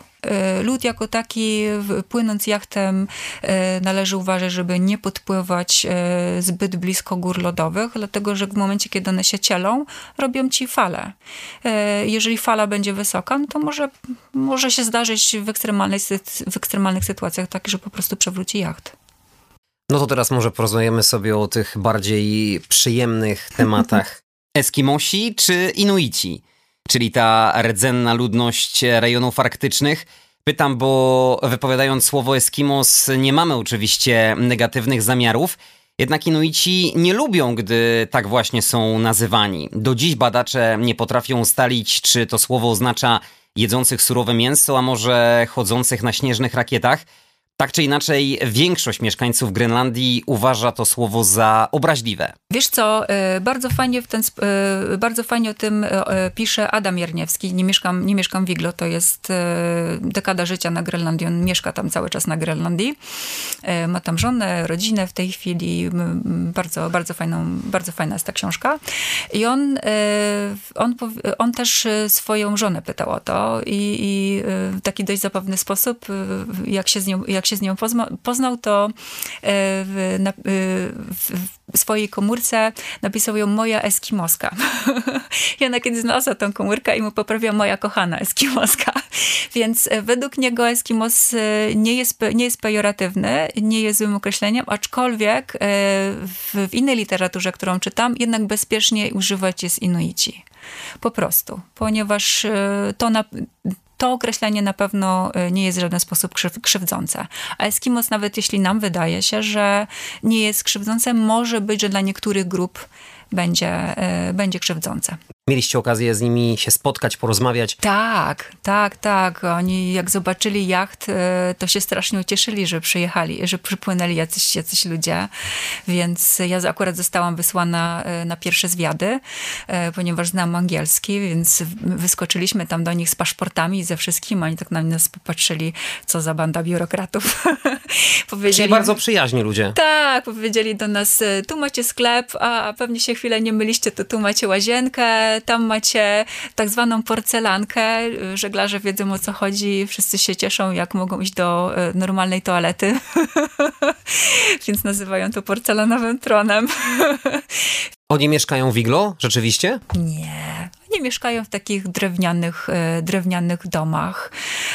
Y, lód jako taki, płynąc jachtem, y, należy uważać, żeby nie podpływać zbyt blisko gór lodowych, dlatego że w momencie, kiedy one się cielą, robią ci fale. Jeżeli fala będzie wysoka, no to może, może się zdarzyć w ekstremalnych, w ekstremalnych sytuacjach tak, że po prostu przewróci jacht. No to teraz może porozmawiamy sobie o tych bardziej przyjemnych <laughs> tematach. Eskimosi czy Inuici? Czyli ta rdzenna ludność rejonów arktycznych. Pytam, bo wypowiadając słowo Eskimos, nie mamy oczywiście negatywnych zamiarów. Jednak Inuici nie lubią, gdy tak właśnie są nazywani. Do dziś badacze nie potrafią ustalić, czy to słowo oznacza jedzących surowe mięso, a może chodzących na śnieżnych rakietach. Tak czy inaczej, większość mieszkańców Grenlandii uważa to słowo za obraźliwe. Wiesz co, e, bardzo fajnie, w ten, e, bardzo fajnie o tym e, pisze Adam Jarniewski. Nie mieszkam, nie mieszkam w Iglo, to jest dekada życia na Grenlandii. On mieszka tam cały czas na Grenlandii. Ma tam żonę, rodzinę w tej chwili. Bardzo, bardzo, fajną, bardzo fajna jest ta książka. I on, on, on też swoją żonę pytał o to i, i w taki dość zabawny sposób, jak się z nią, jak się z nią poznał, to e, w, na, e, w swojej komórce napisał ją moja Eskimoska. <laughs> I ona kiedy znalazła tą komórkę i mu poprawia moja kochana Eskimoska. <laughs> Więc e, według niego Eskimos nie jest, nie jest pejoratywny, nie jest złym określeniem, aczkolwiek w, w innej literaturze, którą czytam, jednak bezpiecznie używać jest Inuici. Po prostu, ponieważ to na, to określenie na pewno y, nie jest w żaden sposób krzywdzące. A Eskimos, nawet jeśli nam wydaje się, że nie jest krzywdzące, może być, że dla niektórych grup będzie, y, będzie krzywdzące. Mieliście okazję z nimi się spotkać, porozmawiać? Tak, tak, tak. Oni jak zobaczyli jacht, e, to się strasznie ucieszyli, że przyjechali, że przypłynęli jacyś, jacyś ludzie. Więc ja akurat zostałam wysłana e, na pierwsze zwiady, e, ponieważ znam angielski, więc wyskoczyliśmy tam do nich z paszportami i ze wszystkim. Oni tak na nas popatrzyli, co za banda biurokratów. <laughs> powiedzieli, Czyli bardzo przyjaźni ludzie. Tak, powiedzieli do nas, tu macie sklep, a pewnie się chwilę nie myliście, to tu macie łazienkę, tam macie tak zwaną porcelankę. Żeglarze wiedzą o co chodzi, wszyscy się cieszą, jak mogą iść do e, normalnej toalety. <laughs> Więc nazywają to porcelanowym tronem. <laughs> Oni mieszkają w iglo? Rzeczywiście? Nie. Oni mieszkają w takich drewnianych, e, drewnianych domach.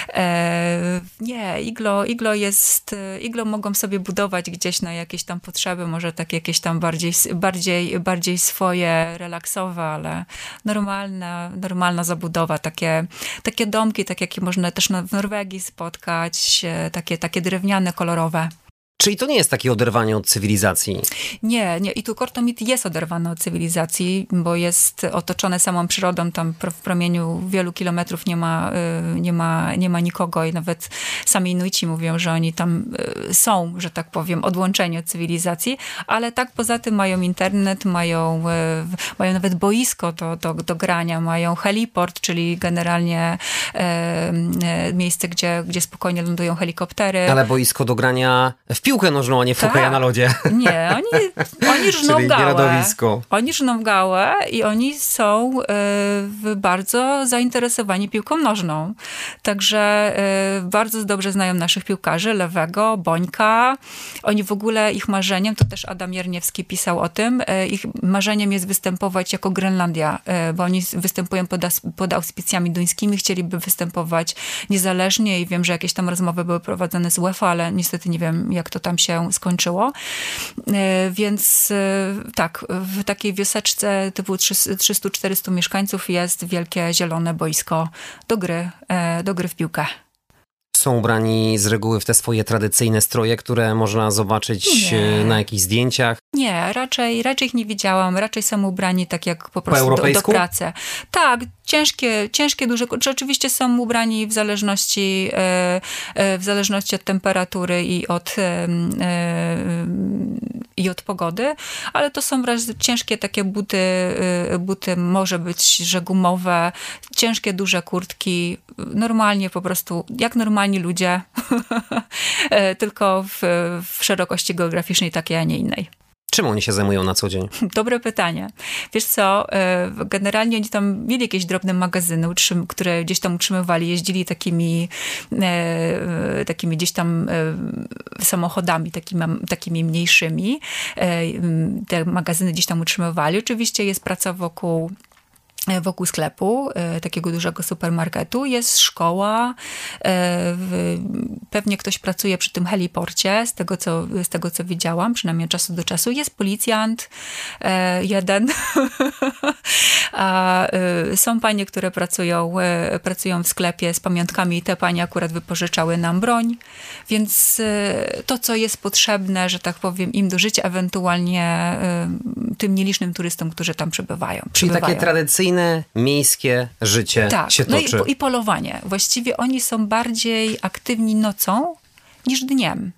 E, nie, iglo, iglo jest, iglo mogą sobie budować gdzieś na jakieś tam potrzeby, może tak jakieś tam bardziej, bardziej, bardziej swoje, relaksowe, ale normalna, normalna zabudowa, takie, takie domki, tak jakie można też w Norwegii spotkać, takie, takie drewniane, kolorowe. Czyli to nie jest takie oderwanie od cywilizacji? Nie, nie. I tu Kortomit jest oderwany od cywilizacji, bo jest otoczone samą przyrodą. Tam w promieniu wielu kilometrów nie ma, y, nie ma, nie ma nikogo i nawet sami Inuici mówią, że oni tam y, są, że tak powiem, odłączeni od cywilizacji, ale tak poza tym mają internet, mają, y, mają nawet boisko do, do, do grania, mają heliport, czyli generalnie miejsce, gdzie, gdzie spokojnie lądują helikoptery. Ale boisko do grania w piłkę nożną, a nie w tak. na lodzie. <laughs> Nie, oni, <laughs> oni żną Czyli gałę. Oni żną gałę i oni są y, bardzo zainteresowani piłką nożną. Także y, bardzo dobrze znają naszych piłkarzy, Lewego, Bońka. Oni w ogóle, ich marzeniem, to też Adam Jerniewski pisał o tym, y, ich marzeniem jest występować jako Grenlandia, bo oni występują pod, pod auspicjami duńskimi, chcieliby występować niezależnie i wiem, że jakieś tam rozmowy były prowadzone z UEFA, ale niestety nie wiem, jak to tam się skończyło. E, więc e, tak, w takiej wioseczce typu 300-400 mieszkańców jest wielkie zielone boisko do gry, e, do gry w piłkę są ubrani z reguły w te swoje tradycyjne stroje, które można zobaczyć nie. na jakichś zdjęciach? Nie, raczej, raczej ich nie widziałam. Raczej są ubrani tak jak po prostu po do, do pracy. Tak, ciężkie, ciężkie, duże kurcze. Oczywiście są ubrani w zależności, e, e, w zależności od temperatury i od, e, i od pogody, ale to są ciężkie takie buty, buty może być, że gumowe, ciężkie, duże kurtki, normalnie po prostu, jak normalni ludzie, <laughs> tylko w, w szerokości geograficznej takiej, a nie innej. Czym oni się zajmują na co dzień? <laughs> Dobre pytanie. Wiesz co, e, generalnie oni tam mieli jakieś drobne magazyny, które gdzieś tam utrzymywali, jeździli takimi, e, takimi gdzieś tam e, samochodami, takimi, takimi mniejszymi. Te magazyny gdzieś tam utrzymywali. Oczywiście jest praca wokół E, wokół sklepu, e, takiego dużego supermarketu, jest szkoła. E, pewnie ktoś pracuje przy tym heliporcie, z tego co, z tego co widziałam, przynajmniej od czasu do czasu. Jest policjant, jeden. <laughs> A są panie, które pracują, pracują w sklepie z pamiątkami i te panie akurat wypożyczały nam broń. Więc to, co jest potrzebne, że tak powiem, im do życia, ewentualnie tym nielicznym turystom, którzy tam przebywają. Czyli takie tradycyjne tradycyjne miejskie życie tak. się toczy. No i, i polowanie. Właściwie oni są bardziej aktywni nocą niż dniem.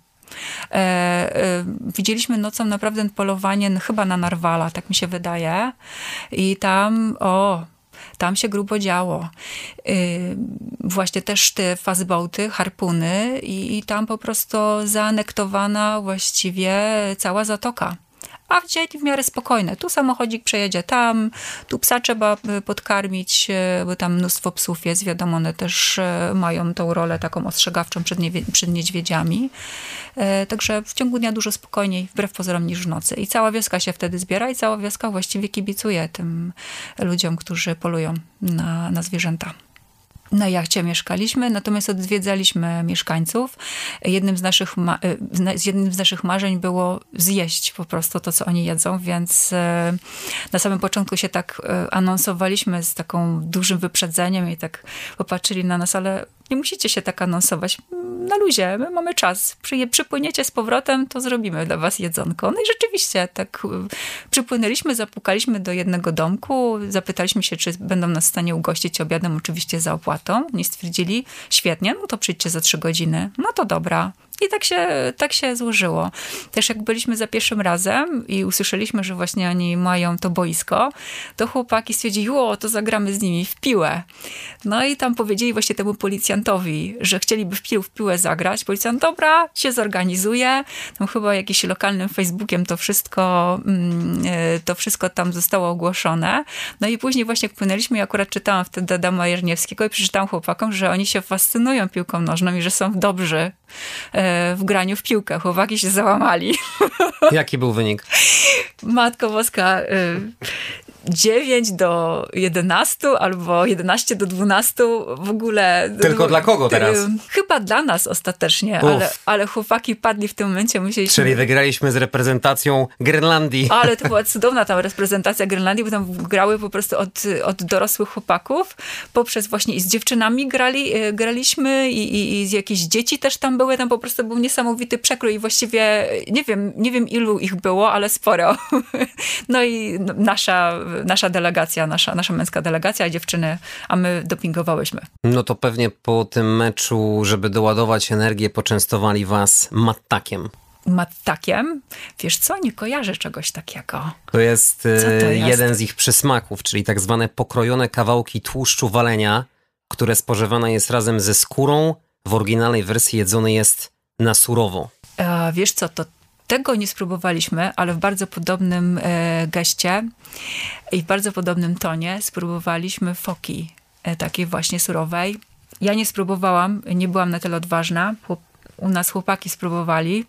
E, e, widzieliśmy nocą naprawdę polowanie chyba na Narwala, tak mi się wydaje. I tam, o, tam się grubo działo. E, właśnie też te fazbołty, harpuny i, i tam po prostu zaanektowana właściwie cała zatoka a w dzień w miarę spokojne. Tu samochodzik przejedzie tam, tu psa trzeba podkarmić, y, bo tam mnóstwo psów jest, wiadomo, one też y, mają tą rolę taką ostrzegawczą przed, nie, przed niedźwiedziami. Także w ciągu dnia dużo spokojniej, wbrew pozorom, niż w nocy. I cała wioska się wtedy zbiera i cała wioska właściwie kibicuje tym ludziom, którzy polują na, na zwierzęta na jachcie mieszkaliśmy, natomiast odwiedzaliśmy mieszkańców. Jednym z, naszych z jednym z naszych marzeń było zjeść po prostu to, co oni jedzą, więc e, na samym początku się tak e, anonsowaliśmy z taką dużym wyprzedzeniem i tak popatrzyli na nas, ale nie musicie się tak anonsować. Na luzie, my mamy czas. Przy, przypłyniecie z powrotem, to zrobimy dla was jedzonko. No i rzeczywiście, tak y, przypłynęliśmy, zapukaliśmy do jednego domku, zapytaliśmy się, czy będą nas w stanie ugościć obiadem, oczywiście za opłatą. Nie stwierdzili, świetnie, no to przyjdźcie za trzy godziny. No to dobra. I tak się, tak się złożyło. Też jak byliśmy za pierwszym razem i usłyszeliśmy, że właśnie oni mają to boisko, to chłopaki stwierdzili, o, to zagramy z nimi w piłę. No i tam powiedzieli właśnie temu policjantowi, że chcieliby w, pił, w piłę zagrać. Policjant, dobra, się zorganizuje. Tam chyba jakimś lokalnym Facebookiem to wszystko, mm, e, to wszystko tam zostało ogłoszone. No i później właśnie płynęliśmy, ja akurat czytałam wtedy Adama Jerniewskiego i przeczytałam chłopakom, że oni się fascynują piłką nożną i że są dobrzy w graniu w piłkę. Chłopaki się załamali. Jaki był wynik? Matko Boska, e, 9 do 11 albo 11 do 12 w ogóle. Tylko dla kogo teraz? Chyba dla nas ostatecznie, ale, ale chłopaki padli w tym momencie. Musieliśmy... Czyli wygraliśmy z reprezentacją Grenlandii. <laughs> Ale to była <laughs> cudowna ta reprezentacja Grenlandii, bo tam grały po prostu od, od dorosłych chłopaków, poprzez właśnie i z dziewczynami grali, e, graliśmy i, i, i z jakieś dzieci też tam były, tam po prostu był niesamowity przekrój i właściwie nie wiem, nie wiem ilu ich było, ale sporo. <laughs> No i nasza nasza delegacja, nasza, nasza męska delegacja, dziewczyny, a my dopingowałyśmy. No to pewnie po tym meczu, żeby doładować energię, poczęstowali was mattakiem mattakiem. Wiesz co, nie kojarzę czegoś takiego. To jest, to e, jest, jeden z ich przysmaków, czyli tak zwane pokrojone kawałki tłuszczu walenia, które spożywane jest razem ze skórą. W oryginalnej wersji jedzony jest na surowo. A, wiesz co, to tego nie spróbowaliśmy, ale w bardzo podobnym e, geście i w bardzo podobnym tonie spróbowaliśmy foki e, takiej właśnie surowej. Ja nie spróbowałam, nie byłam na tyle odważna. U nas chłopaki spróbowali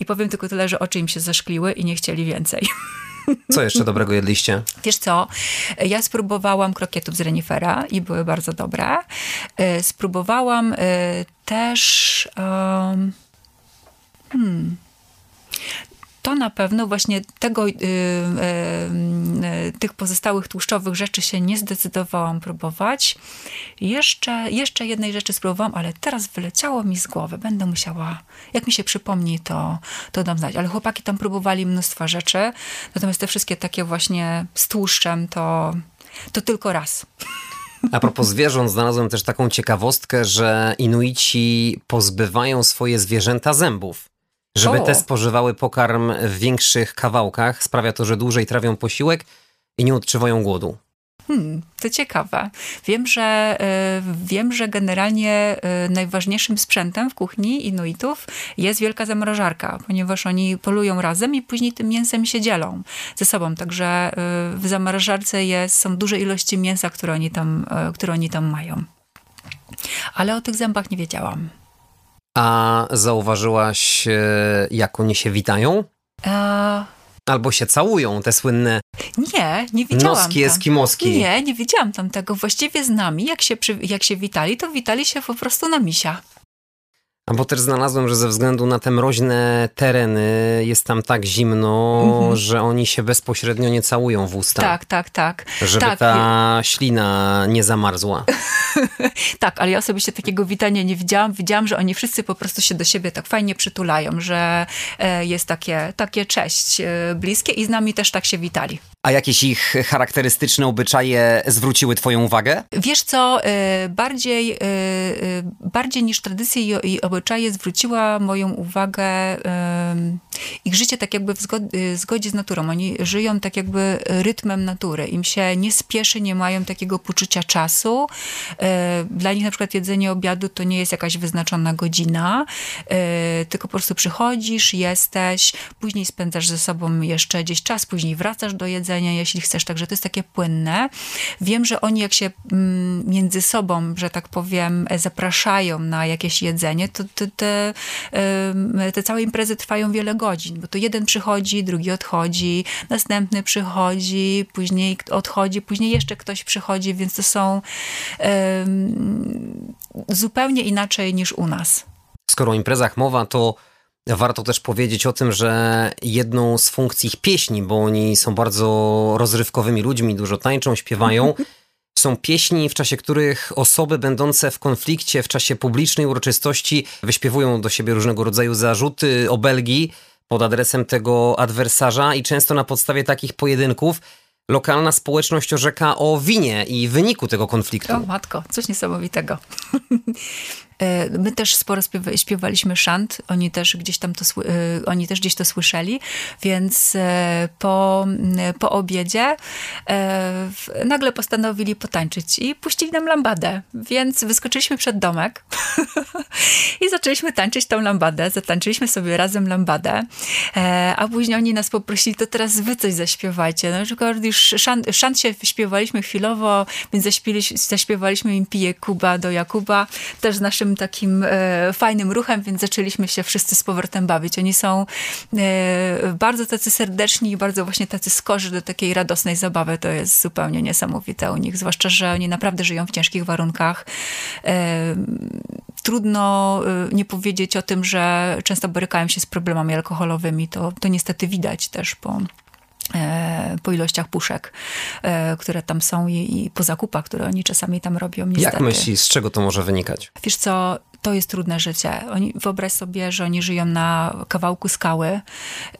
i powiem tylko tyle, że oczy im się zaszkliły i nie chcieli więcej. Co jeszcze dobrego jedliście? Wiesz co, ja spróbowałam krokietów z renifera i były bardzo dobre. E, spróbowałam też... Um, hmm, to na pewno właśnie tego, yy, yy, tych pozostałych tłuszczowych rzeczy się nie zdecydowałam próbować. Jeszcze, jeszcze jednej rzeczy spróbowałam, ale teraz wyleciało mi z głowy. Będę musiała, jak mi się przypomni, to, to dam znać. Ale chłopaki tam próbowali mnóstwo rzeczy, natomiast te wszystkie takie właśnie z tłuszczem, to, to tylko raz. A propos zwierząt, znalazłem też taką ciekawostkę, że Inuici pozbywają swoje zwierzęta zębów żeby o. te spożywały pokarm w większych kawałkach. Sprawia to, że dłużej trawią posiłek i nie odczuwają głodu. Hmm, to ciekawe. Wiem, że y, wiem, że generalnie y, najważniejszym sprzętem w kuchni Inuitów jest wielka zamrażarka, ponieważ oni polują razem i później tym mięsem się dzielą ze sobą. Także y, w zamrażarce jest, są duże ilości mięsa, które oni tam, które oni tam mają. Ale o tych zębach nie wiedziałam. A zauważyłaś, e, jak oni się witają? A... Albo się całują, te słynne nie, nie widziałam noski tam. eskimoski. Nie, nie widziałam tam tego. Właściwie z nami, jak się, jak się witali, to witali się po prostu na misia. A bo też znalazłem, że ze względu na te mroźne tereny jest tam tak zimno, mhm. że oni się bezpośrednio nie całują w usta. Tak, tak, tak. Żeby tak. ta ślina nie zamarzła. <laughs> tak, ale ja osobiście takiego witania nie widziałam. Widziałam, że oni wszyscy po prostu się do siebie tak fajnie przytulają, że e, jest takie, takie cześć e, bliskie i z nami też tak się witali. A jakieś ich charakterystyczne obyczaje zwróciły twoją uwagę? Wiesz co, e, bardziej, bardziej niż tradycje i obyczaje zwróciła moją uwagę ich życie tak jakby w zgodzie z naturą. Oni żyją tak jakby rytmem natury. Im się nie spieszy, nie mają takiego poczucia czasu. Dla nich na przykład jedzenie obiadu to nie jest jakaś wyznaczona godzina, tylko po prostu przychodzisz, jesteś, później spędzasz ze sobą jeszcze gdzieś czas, później wracasz do jedzenia, jeśli chcesz. Także to jest takie płynne. Wiem, że oni jak się mm, między sobą, że tak powiem, zapraszają na jakieś jedzenie, to te, te, całe imprezy trwają wiele godzin, bo to jeden przychodzi, drugi odchodzi, następny przychodzi, później odchodzi, później jeszcze ktoś przychodzi, więc to są zupełnie inaczej niż u nas. Skoro o imprezach mowa, to warto też powiedzieć o tym, że jedną z funkcji ich pieśni, bo oni są bardzo rozrywkowymi ludźmi, dużo tańczą, śpiewają, <laughs> są pieśni, w czasie których osoby będące w konflikcie w czasie publicznej uroczystości wyśpiewują do siebie różnego rodzaju zarzuty, obelgi pod adresem tego adwersarza i często na podstawie takich pojedynków lokalna społeczność orzeka o winie i wyniku tego konfliktu. O matko, coś niesamowitego. <laughs> E, my też sporo śpiewaliśmy szant, oni też gdzieś tam to, e, oni też gdzieś to słyszeli, więc e, po, po obiedzie nagle postanowili potańczyć i puścili nam lambadę, więc wyskoczyliśmy przed domek <laughs> i zaczęliśmy tańczyć tą lambadę, zatańczyliśmy sobie razem lambadę, a później oni nas poprosili, to teraz wy coś zaśpiewajcie. No, przykład już szant, szant się śpiewaliśmy chwilowo, więc zaśpiewaliśmy im Pije Kuba do Jakuba, też z naszym takim, e, fajnym ruchem, więc zaczęliśmy się wszyscy z powrotem bawić. Oni są e, bardzo tacy serdeczni i bardzo właśnie tacy skorzy do takiej radosnej zabawy. To jest zupełnie niesamowite u nich, zwłaszcza, że oni naprawdę żyją w ciężkich warunkach. E, trudno nie powiedzieć o tym, że często borykają się z problemami alkoholowymi. To, to niestety widać też po po ilościach puszek, e, które tam są i, i, po zakupach, które oni czasami tam robią. Niestety. Jak myślisz, z czego to może wynikać? Wiesz co, to jest trudne życie. Oni, wyobraź sobie, że oni żyją na kawałku skały.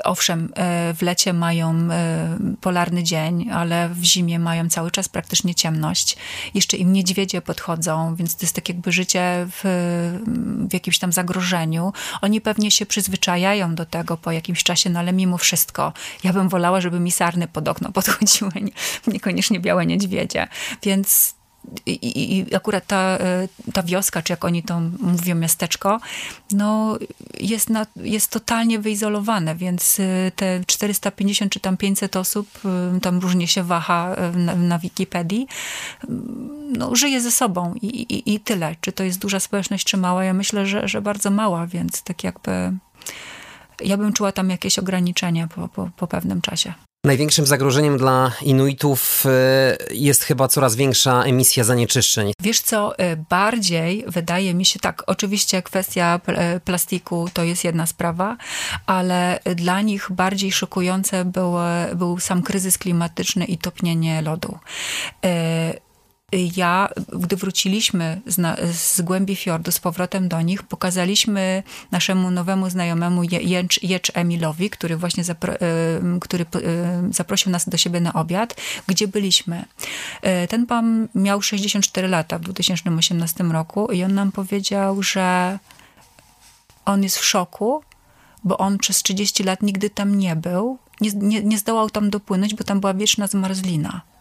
Owszem, e, w lecie mają e, polarny dzień, ale w zimie mają cały czas praktycznie ciemność. Jeszcze im niedźwiedzie podchodzą, więc to jest tak jakby życie w, w jakimś tam zagrożeniu. Oni pewnie się przyzwyczajają do tego po jakimś czasie, no ale mimo wszystko ja bym wolała, żeby mi sarny pod okno podchodziły, niekoniecznie białe niedźwiedzie. Więc i, i, akurat ta, e, ta wioska, czy jak oni to mówią, miasteczko, no jest, na, jest totalnie wyizolowane, więc e, te 450 czy tam 500 osób, e, tam różnie się waha na, na Wikipedii, no, żyje ze sobą i, i, i tyle. Czy to jest duża społeczność, czy mała? Ja myślę, że, że bardzo mała, więc tak jakby ja bym czuła tam jakieś ograniczenia po, po, po pewnym czasie. Największym zagrożeniem dla Inuitów e, jest chyba coraz większa emisja zanieczyszczeń. Wiesz co, e, bardziej wydaje mi się tak, oczywiście kwestia e, plastiku to jest jedna sprawa, ale dla nich bardziej szokujące był, był sam kryzys klimatyczny i topnienie lodu ja, gdy wróciliśmy z, na, z głębi fiordu z powrotem do nich, pokazaliśmy naszemu nowemu znajomemu Jecz, Jecz Emilowi, który właśnie zapro, który zaprosił nas do siebie na obiad, gdzie byliśmy. E, ten pan miał 64 lata w 2018 roku i on nam powiedział, że on jest w szoku, bo on przez 30 lat nigdy tam nie był, nie, nie, nie zdołał tam dopłynąć, bo tam była wieczna zmarzlina.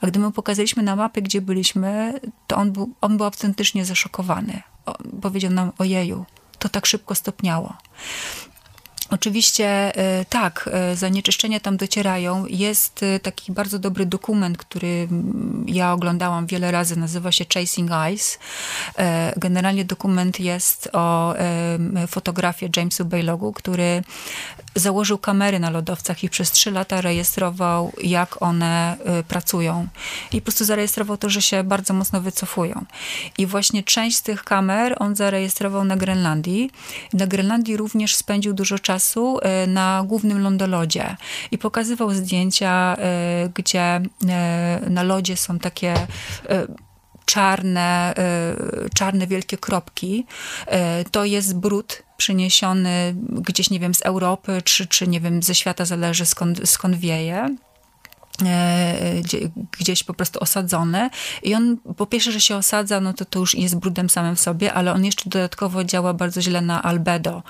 A gdy my pokazaliśmy na mapie, gdzie byliśmy, to on był, on był autentycznie zaszokowany. O, powiedział nam, ojeju, to tak szybko stopniało. Oczywiście e, tak, e, zanieczyszczenia tam docierają. Jest e, taki bardzo dobry dokument, który ja oglądałam wiele razy, nazywa się Chasing Ice. Generalnie dokument jest o fotografii Jamesu Baylogu, który założył kamery na lodowcach i przez trzy lata rejestrował, jak one pracują. I po prostu zarejestrował to, że się bardzo mocno wycofują. I właśnie część z tych kamer on zarejestrował na Grenlandii. Na Grenlandii również spędził dużo czasu czasu e, na głównym lądolodzie i pokazywał zdjęcia, e, gdzie e, na lodzie są takie czarne, czarne wielkie kropki. To jest brud przyniesiony gdzieś, nie wiem, z Europy, czy, czy nie wiem, ze świata, zależy skąd, skąd wieje. E, gdzieś po prostu osadzony i on po pierwsze, że się osadza, no to to już jest brudem samym w sobie, ale on jeszcze dodatkowo działa bardzo źle na albedo,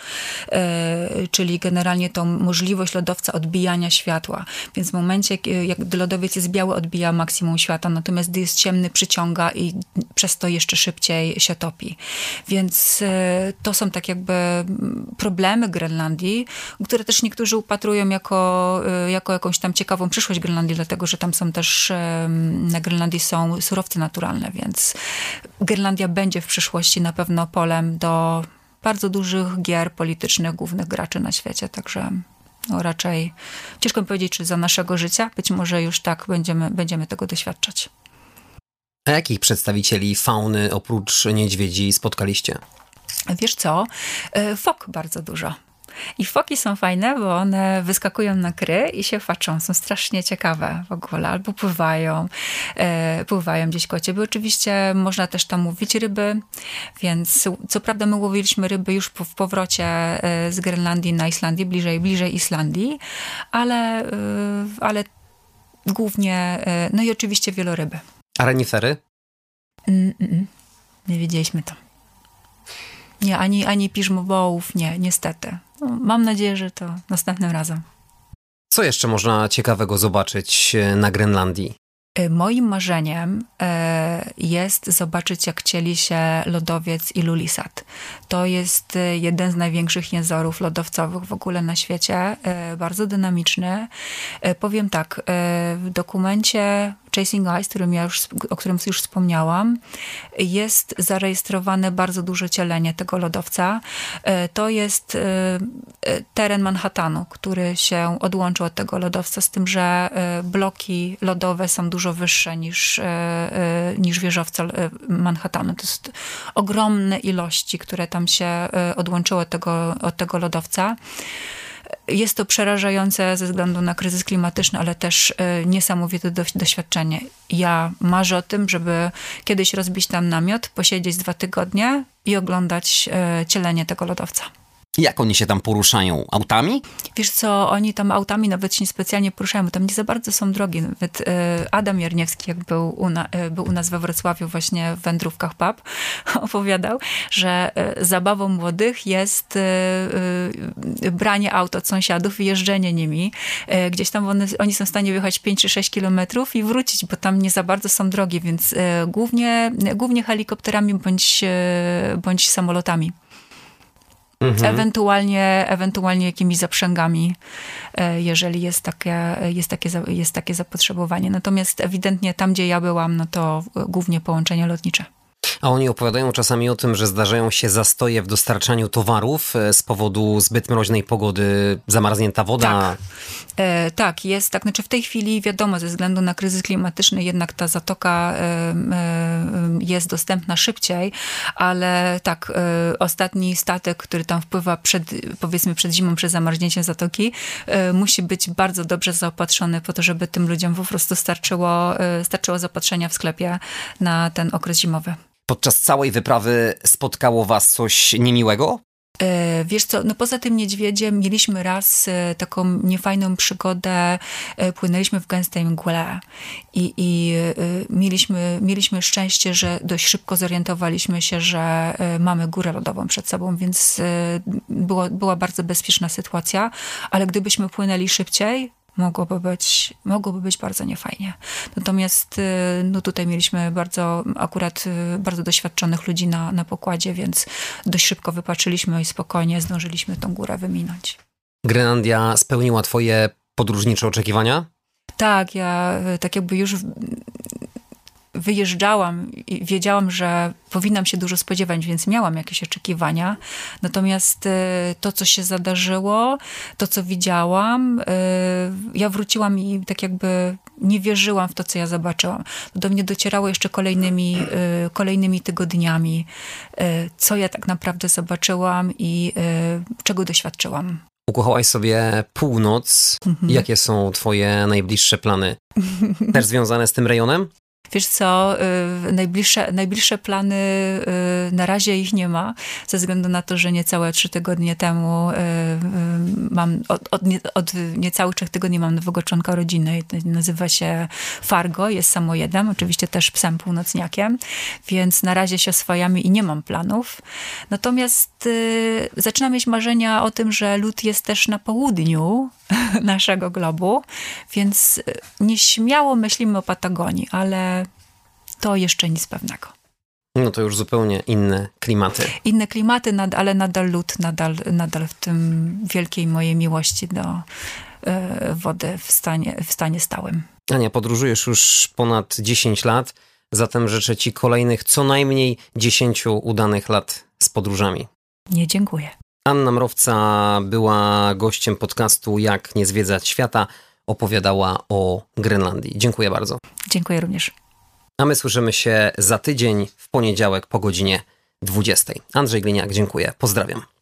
e, czyli generalnie tą możliwość lodowca odbijania światła. Więc w momencie, jak lodowiec jest biały, odbija maksimum światła, natomiast gdy jest ciemny, przyciąga i przez to jeszcze szybciej się topi. Więc e, to są tak jakby problemy Grenlandii, które też niektórzy upatrują jako, jako jakąś tam ciekawą przyszłość Grenlandii, dlatego że tam są też, na Grenlandii są surowce naturalne, więc Grenlandia będzie w przyszłości na pewno polem do bardzo dużych gier politycznych głównych graczy na świecie, także no raczej ciężko mi powiedzieć, czy za naszego życia, być może już tak będziemy, będziemy tego doświadczać. A jakich przedstawicieli fauny oprócz niedźwiedzi spotkaliście? Wiesz co? E, fok bardzo dużo. I foki są fajne, bo one wyskakują na kry i się patrzą. Są strasznie ciekawe w ogóle. Albo pływają, e, pływają gdzieś koło ciebie. Oczywiście można też tam mówić ryby, więc co prawda my łowiliśmy ryby już po, w powrocie e, z Grenlandii na Islandii, bliżej, bliżej Islandii, ale, e, ale głównie, e, no i oczywiście wieloryby. A renifery? Mm, mm, mm. nie widzieliśmy to. Nie, ani, ani piżmowołów, nie, niestety. No, mam nadzieję, że to następnym razem. Co jeszcze można ciekawego zobaczyć e, na Grenlandii? E, moim marzeniem e, jest zobaczyć, jak cieli się lodowiec i lulisat. To jest jeden z największych jezorów lodowcowych w ogóle na świecie, bardzo dynamiczny. Powiem tak, w dokumencie Chasing Ice, którym ja już, o którym już wspomniałam, jest zarejestrowane bardzo duże cielenie tego lodowca. E, to jest teren Manhattanu, który się odłączył od tego lodowca, z tym, że bloki lodowe są dużo wyższe niż, niż wieżowce Manhattanu. To jest ogromne ilości, które tam się odłączyły od tego, od tego lodowca. Jest to przerażające ze względu na kryzys klimatyczny, ale też e, niesamowite doświadczenie. Ja marzę o tym, żeby kiedyś rozbić tam namiot, posiedzieć dwa tygodnie i oglądać e, cielenie tego lodowca. Jak oni się tam poruszają? Autami? Wiesz co, oni tam autami nawet się specjalnie poruszają, tam nie za bardzo są drogi. Nawet e, Adam Jarniewski, jak był u, na, e, był u nas we Wrocławiu właśnie w wędrówkach pub, <laughs> opowiadał, że e, zabawą młodych jest branie aut od sąsiadów i jeżdżenie nimi. Gdzieś tam one, oni są w stanie wyjechać 5 czy 6 kilometrów i wrócić, bo tam nie za bardzo są drogie, więc głównie, głównie helikopterami bądź, bądź samolotami mhm. ewentualnie, ewentualnie jakimiś zaprzęgami, e, jeżeli jest takie, jest, takie, jest takie zapotrzebowanie. Natomiast ewidentnie tam, gdzie ja byłam, no to głównie połączenie lotnicze. A oni opowiadają czasami o tym, że zdarzają się zastoje w dostarczaniu towarów e, z powodu zbyt mroźnej pogody, zamarznięta woda. Tak, e, tak jest. Tak, znaczy w tej chwili wiadomo, ze względu na kryzys klimatyczny jednak ta zatoka e, e, jest dostępna szybciej, ale tak, e, ostatni statek, który tam wpływa przed, powiedzmy przed zimą, przed zamarznięciem zatoki, e, musi być bardzo dobrze zaopatrzony po to, żeby tym ludziom po prostu starczyło, starczyło zaopatrzenia w sklepie na ten okres zimowy. Podczas całej wyprawy spotkało was coś niemiłego? E, wiesz co, no poza tym niedźwiedziem mieliśmy raz e, taką niefajną przygodę, e, płynęliśmy w gęstej mgłę i, i mieliśmy, mieliśmy szczęście, że dość szybko zorientowaliśmy się, że mamy górę lodową przed sobą, więc było, była bardzo bezpieczna sytuacja, ale gdybyśmy płynęli szybciej, mogłoby być, mogłoby być bardzo niefajnie. Natomiast y, no tutaj mieliśmy bardzo, akurat y, bardzo doświadczonych ludzi na, na pokładzie, więc dość szybko wypatrzyliśmy i spokojnie zdążyliśmy tą górę wyminąć. Grenlandia spełniła twoje podróżnicze oczekiwania? Tak, ja y, tak jakby już wyjeżdżałam i wiedziałam, że powinnam się dużo spodziewać, więc miałam jakieś oczekiwania. Natomiast e, to, co się zadarzyło, to, co widziałam, e, ja wróciłam i tak jakby nie wierzyłam w to, co ja zobaczyłam. Do mnie docierało jeszcze kolejnymi, e, kolejnymi tygodniami, co ja tak naprawdę zobaczyłam i czego doświadczyłam. Ukochałaś sobie północ. Mhm. Jakie są twoje najbliższe plany? Też związane z tym rejonem? Wiesz co, y, najbliższe, najbliższe plany, y, na razie ich nie ma, ze względu na to, że niecałe trzy tygodnie temu y, mam, od, od, od niecałych trzech tygodni mam nowego członka rodziny. Nazywa się Fargo, jest samojedem, oczywiście też psem północniakiem, więc na razie się oswajamy i nie mam planów. Natomiast zaczynam mieć marzenia o tym, że lód jest też na południu <laughs> naszego globu, więc nieśmiało myślimy o Patagonii, ale to jeszcze nic pewnego. No to już zupełnie inne klimaty. Inne klimaty, ale nadal lód, nadal, nadal w tym wielkiej mojej miłości do e, wody w stanie, w stanie stałym. Ania, podróżujesz już ponad 10 lat, zatem życzę Ci kolejnych co najmniej 10 udanych lat z podróżami. Nie, dziękuję. Anna Mrowca była gościem podcastu Jak nie zwiedzać świata. Opowiadała o Grenlandii. Dziękuję bardzo. Dziękuję również. A my słyszymy się za tydzień w poniedziałek po godzinie 20. Andrzej Gliniak, dziękuję. Pozdrawiam.